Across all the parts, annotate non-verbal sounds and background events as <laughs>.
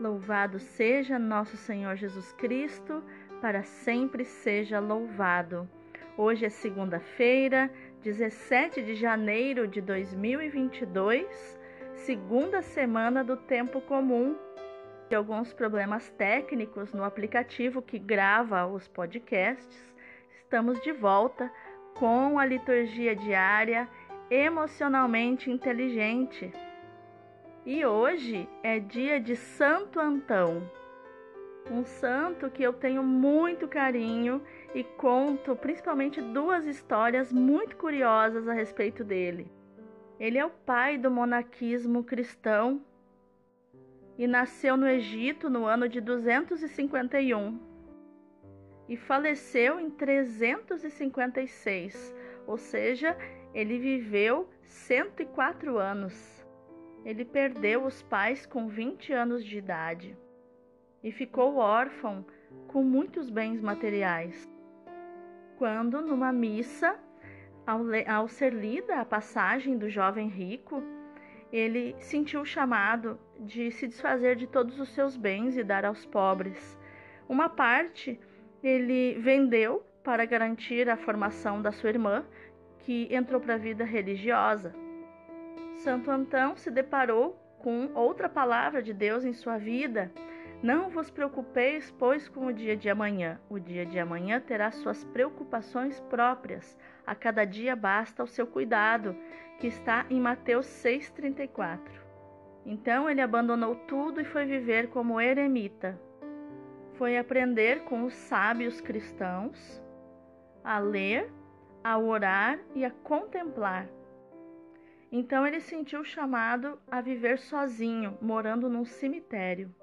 Louvado seja nosso Senhor Jesus Cristo, para sempre seja louvado. Hoje é segunda-feira, 17 de janeiro de 2022, segunda semana do tempo comum. De alguns problemas técnicos no aplicativo que grava os podcasts, estamos de volta com a liturgia diária emocionalmente inteligente. E hoje é dia de Santo Antão, um santo que eu tenho muito carinho e conto principalmente duas histórias muito curiosas a respeito dele. Ele é o pai do monaquismo cristão e nasceu no Egito no ano de 251 e faleceu em 356, ou seja, ele viveu 104 anos. Ele perdeu os pais com 20 anos de idade e ficou órfão com muitos bens materiais. Quando, numa missa, ao, ao ser lida a passagem do jovem rico, ele sentiu o chamado de se desfazer de todos os seus bens e dar aos pobres. Uma parte ele vendeu para garantir a formação da sua irmã, que entrou para a vida religiosa. Santo Antão se deparou com outra palavra de Deus em sua vida. Não vos preocupeis, pois, com o dia de amanhã. O dia de amanhã terá suas preocupações próprias. A cada dia basta o seu cuidado, que está em Mateus 6,34. Então ele abandonou tudo e foi viver como eremita. Foi aprender com os sábios cristãos a ler, a orar e a contemplar então ele sentiu chamado a viver sozinho, morando num cemitério.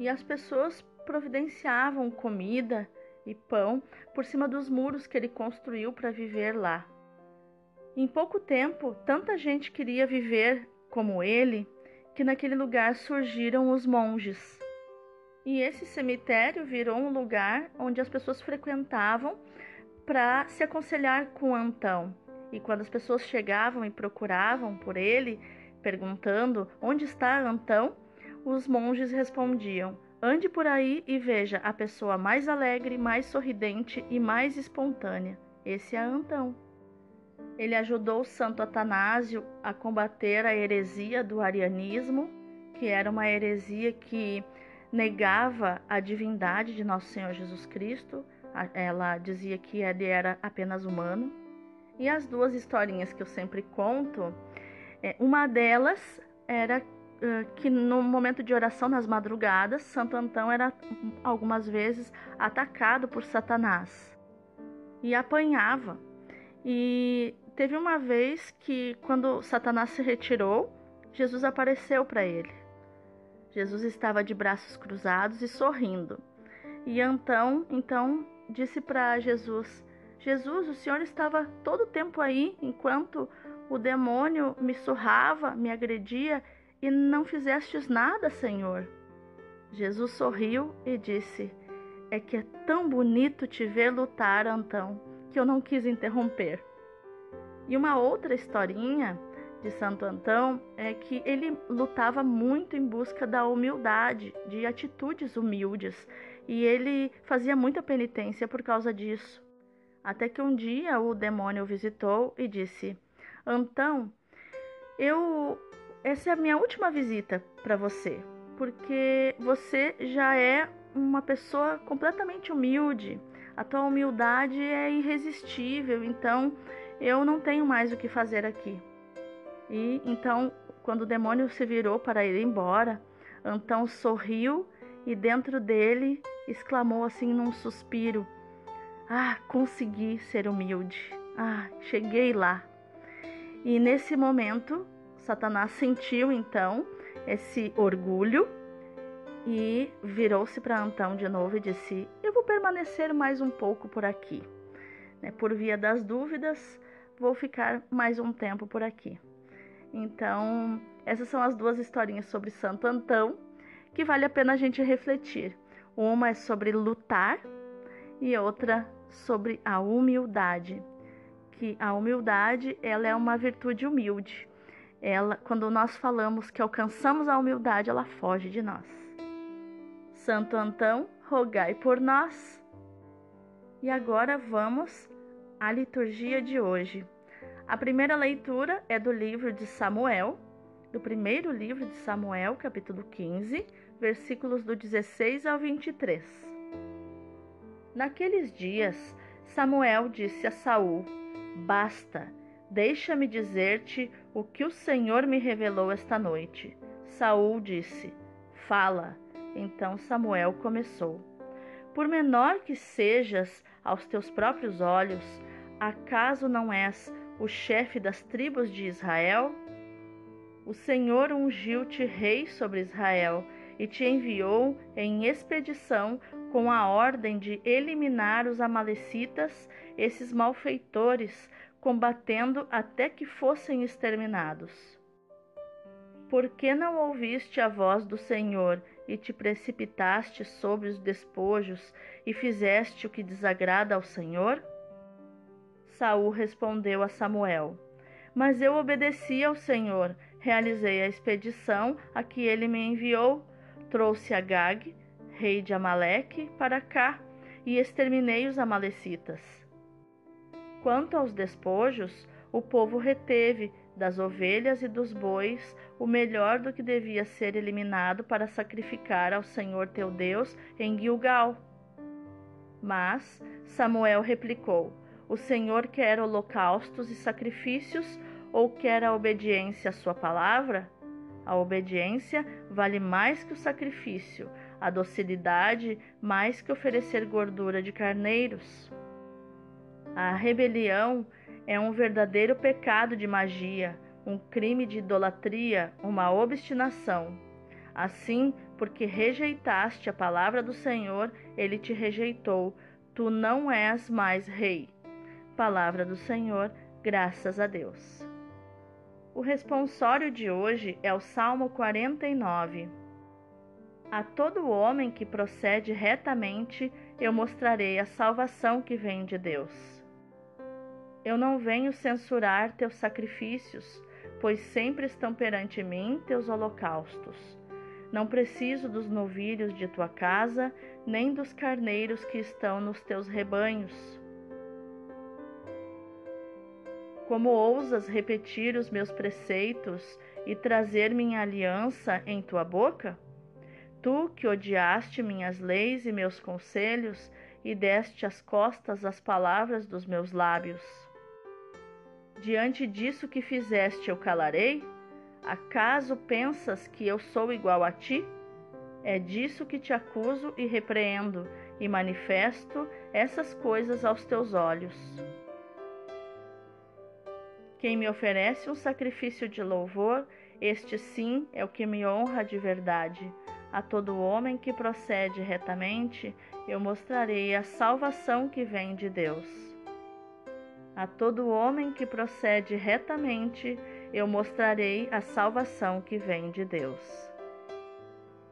E as pessoas providenciavam comida e pão por cima dos muros que ele construiu para viver lá. Em pouco tempo, tanta gente queria viver como ele que naquele lugar surgiram os monges. E esse cemitério virou um lugar onde as pessoas frequentavam para se aconselhar com Antão e quando as pessoas chegavam e procuravam por ele, perguntando onde está Antão, os monges respondiam: Ande por aí e veja a pessoa mais alegre, mais sorridente e mais espontânea. Esse é Antão. Ele ajudou Santo Atanásio a combater a heresia do arianismo, que era uma heresia que negava a divindade de nosso Senhor Jesus Cristo. Ela dizia que ele era apenas humano. E as duas historinhas que eu sempre conto, é, uma delas era que no momento de oração nas madrugadas, Santo Antão era algumas vezes atacado por Satanás e apanhava. E teve uma vez que, quando Satanás se retirou, Jesus apareceu para ele. Jesus estava de braços cruzados e sorrindo. E Antão, então, disse para Jesus: Jesus, o Senhor estava todo o tempo aí enquanto o demônio me surrava, me agredia e não fizestes nada, Senhor. Jesus sorriu e disse: É que é tão bonito te ver lutar, Antão, que eu não quis interromper. E uma outra historinha de Santo Antão é que ele lutava muito em busca da humildade, de atitudes humildes, e ele fazia muita penitência por causa disso. Até que um dia o demônio o visitou e disse: Então, eu essa é a minha última visita para você, porque você já é uma pessoa completamente humilde. A tua humildade é irresistível, então eu não tenho mais o que fazer aqui. E então, quando o demônio se virou para ir embora, Antão sorriu e dentro dele exclamou assim num suspiro: ah, consegui ser humilde. Ah, cheguei lá. E nesse momento, Satanás sentiu então esse orgulho e virou-se para Antão de novo e disse: Eu vou permanecer mais um pouco por aqui. Né, por via das dúvidas, vou ficar mais um tempo por aqui. Então, essas são as duas historinhas sobre Santo Antão que vale a pena a gente refletir. Uma é sobre lutar e outra sobre a humildade, que a humildade ela é uma virtude humilde. Ela, quando nós falamos que alcançamos a humildade, ela foge de nós. Santo Antão, rogai por nós. E agora vamos à liturgia de hoje. A primeira leitura é do livro de Samuel, do primeiro livro de Samuel, capítulo 15, versículos do 16 ao 23. Naqueles dias, Samuel disse a Saul: Basta, deixa-me dizer-te o que o Senhor me revelou esta noite. Saul disse: Fala. Então Samuel começou: Por menor que sejas aos teus próprios olhos, acaso não és o chefe das tribos de Israel? O Senhor ungiu-te rei sobre Israel e te enviou em expedição com a ordem de eliminar os Amalecitas, esses malfeitores, combatendo até que fossem exterminados. Por que não ouviste a voz do Senhor e te precipitaste sobre os despojos e fizeste o que desagrada ao Senhor? Saul respondeu a Samuel: Mas eu obedeci ao Senhor, realizei a expedição a que ele me enviou, trouxe Agag, rei de Amaleque, para cá e exterminei os Amalecitas. Quanto aos despojos, o povo reteve das ovelhas e dos bois o melhor do que devia ser eliminado para sacrificar ao Senhor teu Deus em Gilgal. Mas Samuel replicou: O Senhor quer holocaustos e sacrifícios ou quer a obediência à sua palavra? A obediência vale mais que o sacrifício, a docilidade mais que oferecer gordura de carneiros. A rebelião é um verdadeiro pecado de magia, um crime de idolatria, uma obstinação. Assim, porque rejeitaste a palavra do Senhor, ele te rejeitou. Tu não és mais rei. Palavra do Senhor, graças a Deus. O responsório de hoje é o Salmo 49. A todo homem que procede retamente, eu mostrarei a salvação que vem de Deus. Eu não venho censurar teus sacrifícios, pois sempre estão perante mim teus holocaustos. Não preciso dos novilhos de tua casa, nem dos carneiros que estão nos teus rebanhos. Como ousas repetir os meus preceitos e trazer minha aliança em tua boca? Tu que odiaste minhas leis e meus conselhos e deste as costas às palavras dos meus lábios. Diante disso que fizeste, eu calarei? Acaso pensas que eu sou igual a ti? É disso que te acuso e repreendo, e manifesto essas coisas aos teus olhos. Quem me oferece um sacrifício de louvor, este sim é o que me honra de verdade. A todo homem que procede retamente, eu mostrarei a salvação que vem de Deus. A todo homem que procede retamente, eu mostrarei a salvação que vem de Deus.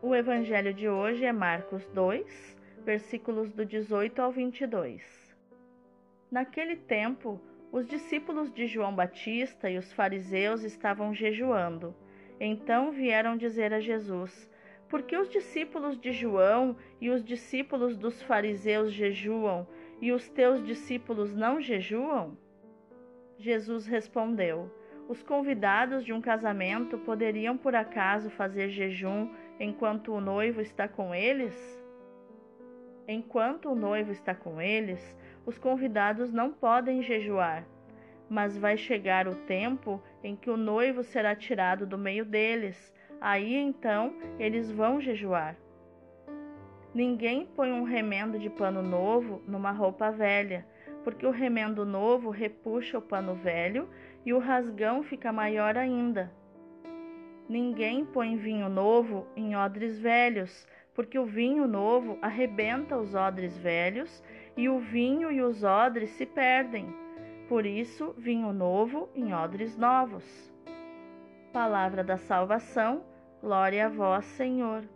O evangelho de hoje é Marcos 2, versículos do 18 ao 22. Naquele tempo, os discípulos de João Batista e os fariseus estavam jejuando. Então vieram dizer a Jesus: Por que os discípulos de João e os discípulos dos fariseus jejuam e os teus discípulos não jejuam? Jesus respondeu: Os convidados de um casamento poderiam por acaso fazer jejum enquanto o noivo está com eles? Enquanto o noivo está com eles, os convidados não podem jejuar. Mas vai chegar o tempo em que o noivo será tirado do meio deles. Aí então eles vão jejuar. Ninguém põe um remendo de pano novo numa roupa velha, porque o remendo novo repuxa o pano velho e o rasgão fica maior ainda. Ninguém põe vinho novo em odres velhos, porque o vinho novo arrebenta os odres velhos e o vinho e os odres se perdem. Por isso, vinho novo em odres novos. Palavra da salvação, glória a vós, Senhor.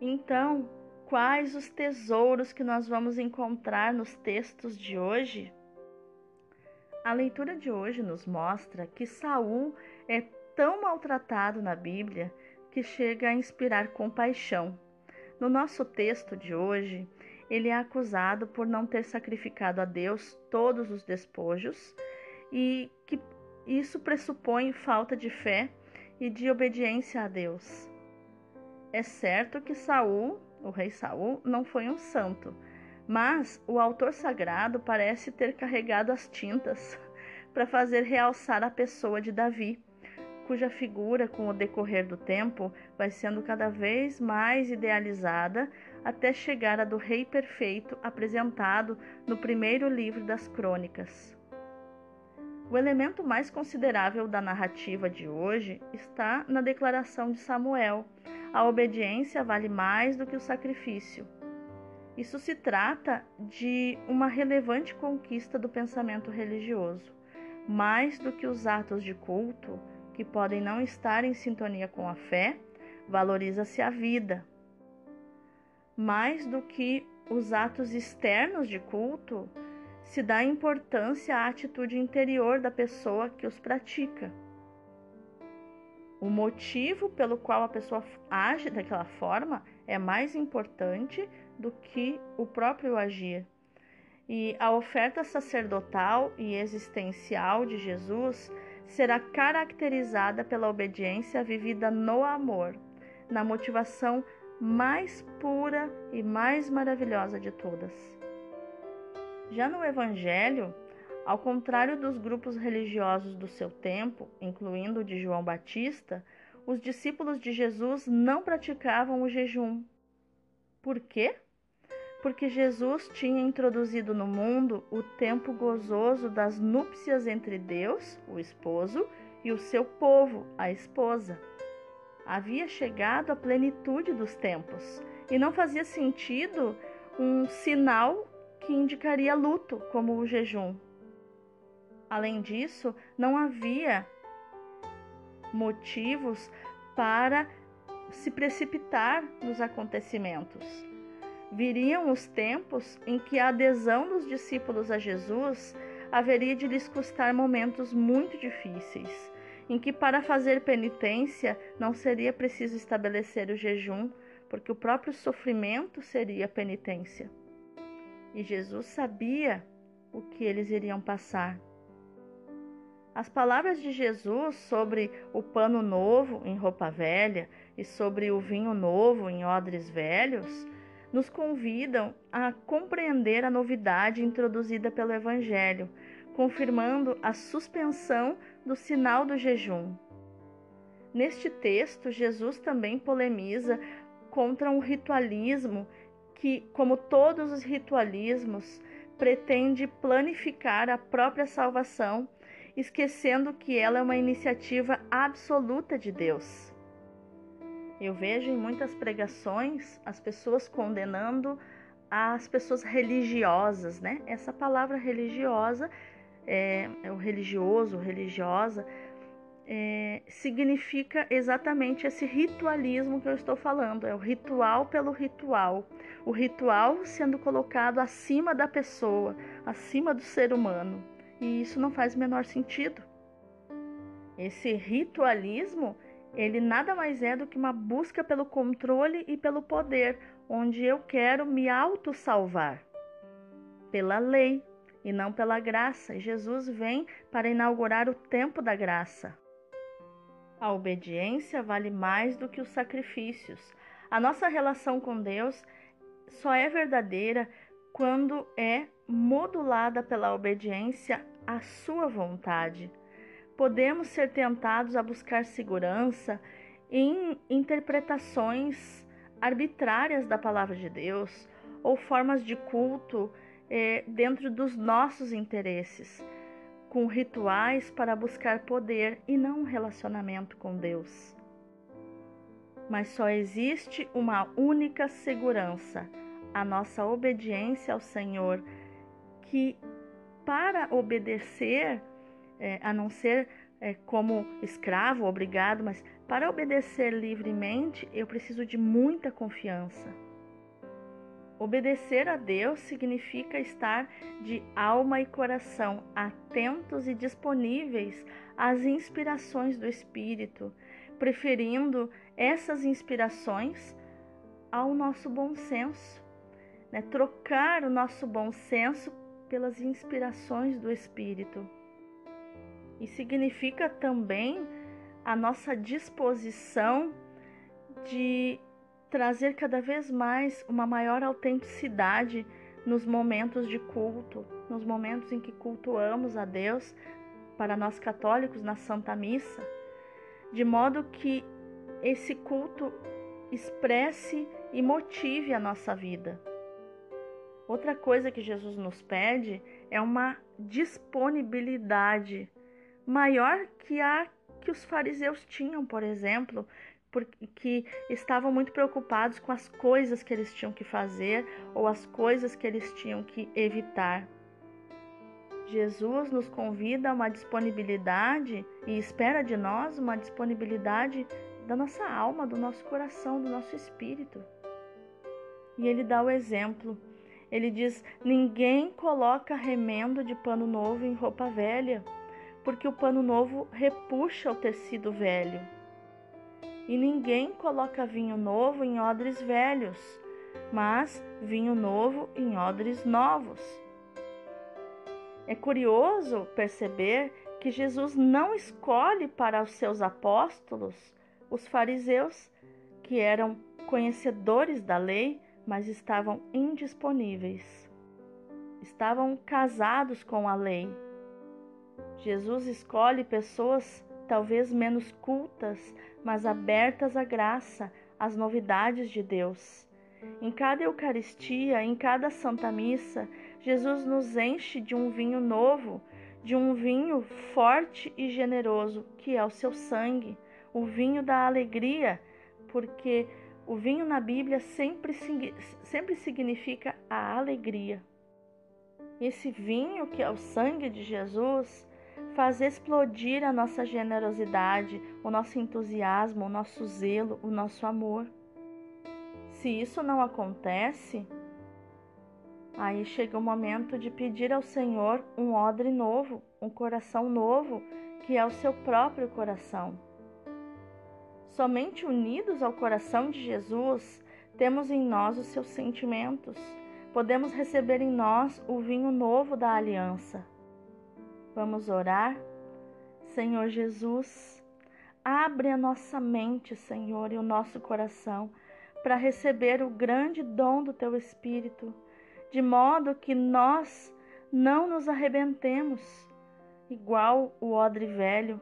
Então, quais os tesouros que nós vamos encontrar nos textos de hoje? A leitura de hoje nos mostra que Saul é tão maltratado na Bíblia que chega a inspirar compaixão. No nosso texto de hoje, ele é acusado por não ter sacrificado a Deus todos os despojos e que isso pressupõe falta de fé e de obediência a Deus. É certo que Saul, o rei Saul, não foi um santo, mas o autor sagrado parece ter carregado as tintas <laughs> para fazer realçar a pessoa de Davi, cuja figura, com o decorrer do tempo, vai sendo cada vez mais idealizada até chegar à do Rei Perfeito apresentado no primeiro livro das Crônicas. O elemento mais considerável da narrativa de hoje está na declaração de Samuel: a obediência vale mais do que o sacrifício. Isso se trata de uma relevante conquista do pensamento religioso. Mais do que os atos de culto, que podem não estar em sintonia com a fé, valoriza-se a vida. Mais do que os atos externos de culto, se dá importância à atitude interior da pessoa que os pratica. O motivo pelo qual a pessoa age daquela forma é mais importante do que o próprio agir. E a oferta sacerdotal e existencial de Jesus será caracterizada pela obediência vivida no amor, na motivação mais pura e mais maravilhosa de todas. Já no Evangelho, ao contrário dos grupos religiosos do seu tempo, incluindo o de João Batista, os discípulos de Jesus não praticavam o jejum. Por quê? Porque Jesus tinha introduzido no mundo o tempo gozoso das núpcias entre Deus, o esposo, e o seu povo, a esposa. Havia chegado a plenitude dos tempos e não fazia sentido um sinal que indicaria luto, como o jejum. Além disso, não havia motivos para se precipitar nos acontecimentos. Viriam os tempos em que a adesão dos discípulos a Jesus haveria de lhes custar momentos muito difíceis, em que para fazer penitência não seria preciso estabelecer o jejum, porque o próprio sofrimento seria penitência. E Jesus sabia o que eles iriam passar. As palavras de Jesus sobre o pano novo em roupa velha e sobre o vinho novo em odres velhos nos convidam a compreender a novidade introduzida pelo Evangelho, confirmando a suspensão do sinal do jejum. Neste texto, Jesus também polemiza contra um ritualismo que, como todos os ritualismos, pretende planificar a própria salvação, esquecendo que ela é uma iniciativa absoluta de Deus. Eu vejo em muitas pregações as pessoas condenando as pessoas religiosas, né? Essa palavra religiosa, é, é o religioso, religiosa, é, significa exatamente esse ritualismo que eu estou falando, é o ritual pelo ritual, o ritual sendo colocado acima da pessoa, acima do ser humano, e isso não faz o menor sentido. Esse ritualismo, ele nada mais é do que uma busca pelo controle e pelo poder, onde eu quero me autossalvar pela lei e não pela graça. Jesus vem para inaugurar o tempo da graça. A obediência vale mais do que os sacrifícios. A nossa relação com Deus só é verdadeira quando é modulada pela obediência à Sua vontade. Podemos ser tentados a buscar segurança em interpretações arbitrárias da palavra de Deus ou formas de culto eh, dentro dos nossos interesses com rituais para buscar poder e não um relacionamento com Deus. Mas só existe uma única segurança, a nossa obediência ao Senhor, que para obedecer, é, a não ser é, como escravo, obrigado, mas para obedecer livremente, eu preciso de muita confiança. Obedecer a Deus significa estar de alma e coração atentos e disponíveis às inspirações do Espírito, preferindo essas inspirações ao nosso bom senso, né? trocar o nosso bom senso pelas inspirações do Espírito. E significa também a nossa disposição de trazer cada vez mais uma maior autenticidade nos momentos de culto, nos momentos em que cultuamos a Deus, para nós católicos, na Santa Missa, de modo que esse culto expresse e motive a nossa vida. Outra coisa que Jesus nos pede é uma disponibilidade maior que a que os fariseus tinham, por exemplo, porque estavam muito preocupados com as coisas que eles tinham que fazer ou as coisas que eles tinham que evitar. Jesus nos convida a uma disponibilidade e espera de nós uma disponibilidade da nossa alma, do nosso coração, do nosso espírito. E ele dá o exemplo. Ele diz: Ninguém coloca remendo de pano novo em roupa velha, porque o pano novo repuxa o tecido velho e ninguém coloca vinho novo em odres velhos, mas vinho novo em odres novos. É curioso perceber que Jesus não escolhe para os seus apóstolos os fariseus, que eram conhecedores da lei, mas estavam indisponíveis. Estavam casados com a lei. Jesus escolhe pessoas talvez menos cultas, mas abertas à graça, às novidades de Deus. Em cada Eucaristia, em cada Santa Missa, Jesus nos enche de um vinho novo, de um vinho forte e generoso, que é o seu sangue, o vinho da alegria, porque o vinho na Bíblia sempre, sempre significa a alegria. Esse vinho, que é o sangue de Jesus, faz explodir a nossa generosidade, o nosso entusiasmo, o nosso zelo, o nosso amor. Se isso não acontece, aí chega o momento de pedir ao Senhor um odre novo, um coração novo, que é o seu próprio coração. Somente unidos ao coração de Jesus, temos em nós os seus sentimentos, podemos receber em nós o vinho novo da aliança. Vamos orar? Senhor Jesus, abre a nossa mente, Senhor, e o nosso coração para receber o grande dom do Teu Espírito, de modo que nós não nos arrebentemos, igual o odre velho,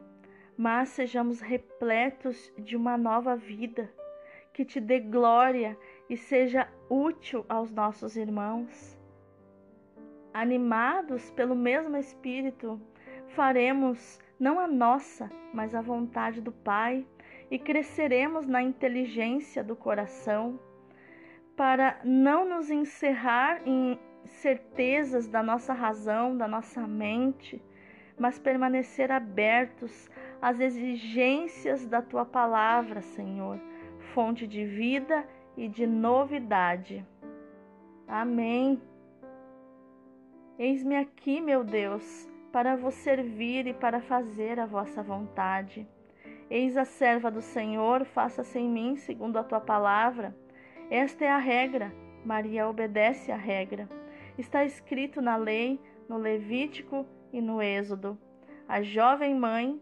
mas sejamos repletos de uma nova vida, que te dê glória e seja útil aos nossos irmãos. Animados pelo mesmo Espírito, faremos não a nossa, mas a vontade do Pai e cresceremos na inteligência do coração, para não nos encerrar em certezas da nossa razão, da nossa mente, mas permanecer abertos às exigências da tua palavra, Senhor, fonte de vida e de novidade. Amém. Eis-me aqui, meu Deus, para vos servir e para fazer a vossa vontade. Eis a serva do Senhor, faça-se em mim segundo a tua palavra. Esta é a regra. Maria obedece à regra. Está escrito na lei, no Levítico e no Êxodo. A jovem mãe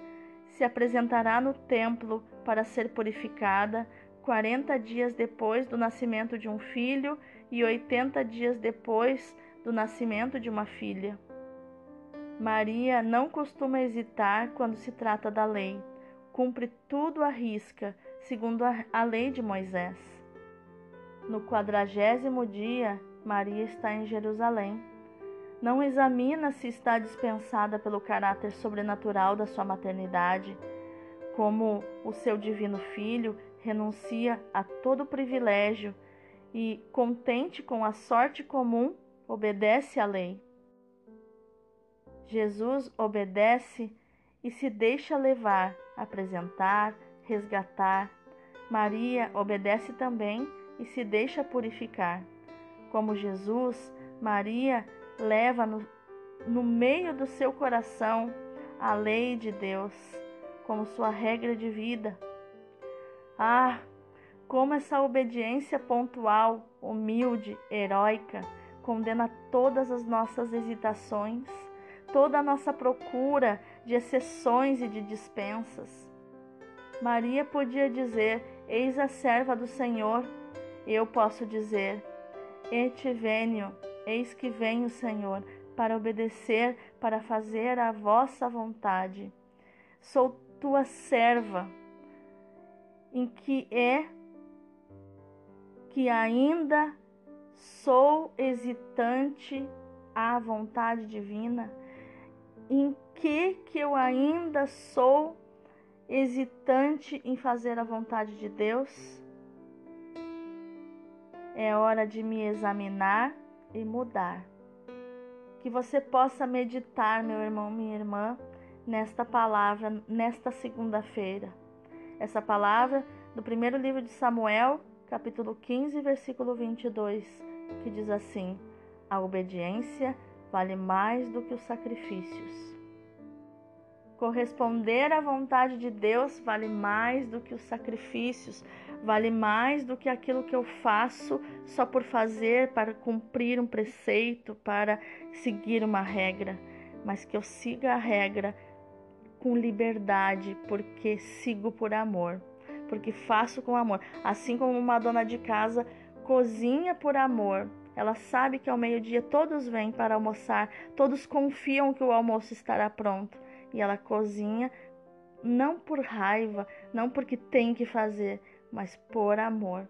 se apresentará no templo para ser purificada quarenta dias depois do nascimento de um filho e oitenta dias depois do nascimento de uma filha. Maria não costuma hesitar quando se trata da lei, cumpre tudo à risca, segundo a lei de Moisés. No quadragésimo dia, Maria está em Jerusalém. Não examina se está dispensada pelo caráter sobrenatural da sua maternidade, como o seu divino filho renuncia a todo privilégio e, contente com a sorte comum, obedece à lei. Jesus obedece e se deixa levar, apresentar, resgatar. Maria obedece também e se deixa purificar. Como Jesus, Maria leva no, no meio do seu coração a lei de Deus como sua regra de vida. Ah, Como essa obediência pontual, humilde, heróica, condena todas as nossas hesitações, toda a nossa procura de exceções e de dispensas. Maria podia dizer: Eis a serva do Senhor. Eu posso dizer: Et venho, eis que venho, Senhor, para obedecer, para fazer a vossa vontade. Sou tua serva, em que é que ainda sou hesitante à vontade divina? Em que que eu ainda sou hesitante em fazer a vontade de Deus? É hora de me examinar e mudar. Que você possa meditar, meu irmão, minha irmã, nesta palavra, nesta segunda-feira. Essa palavra do primeiro livro de Samuel, capítulo 15, versículo 22, que diz assim: A obediência vale mais do que os sacrifícios. Corresponder à vontade de Deus vale mais do que os sacrifícios, vale mais do que aquilo que eu faço só por fazer, para cumprir um preceito, para seguir uma regra, mas que eu siga a regra com liberdade, porque sigo por amor, porque faço com amor. Assim como uma dona de casa cozinha por amor, ela sabe que ao meio-dia todos vêm para almoçar, todos confiam que o almoço estará pronto. E ela cozinha não por raiva, não porque tem que fazer, mas por amor.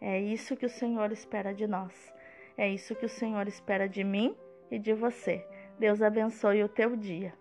É isso que o Senhor espera de nós. É isso que o Senhor espera de mim e de você. Deus abençoe o teu dia.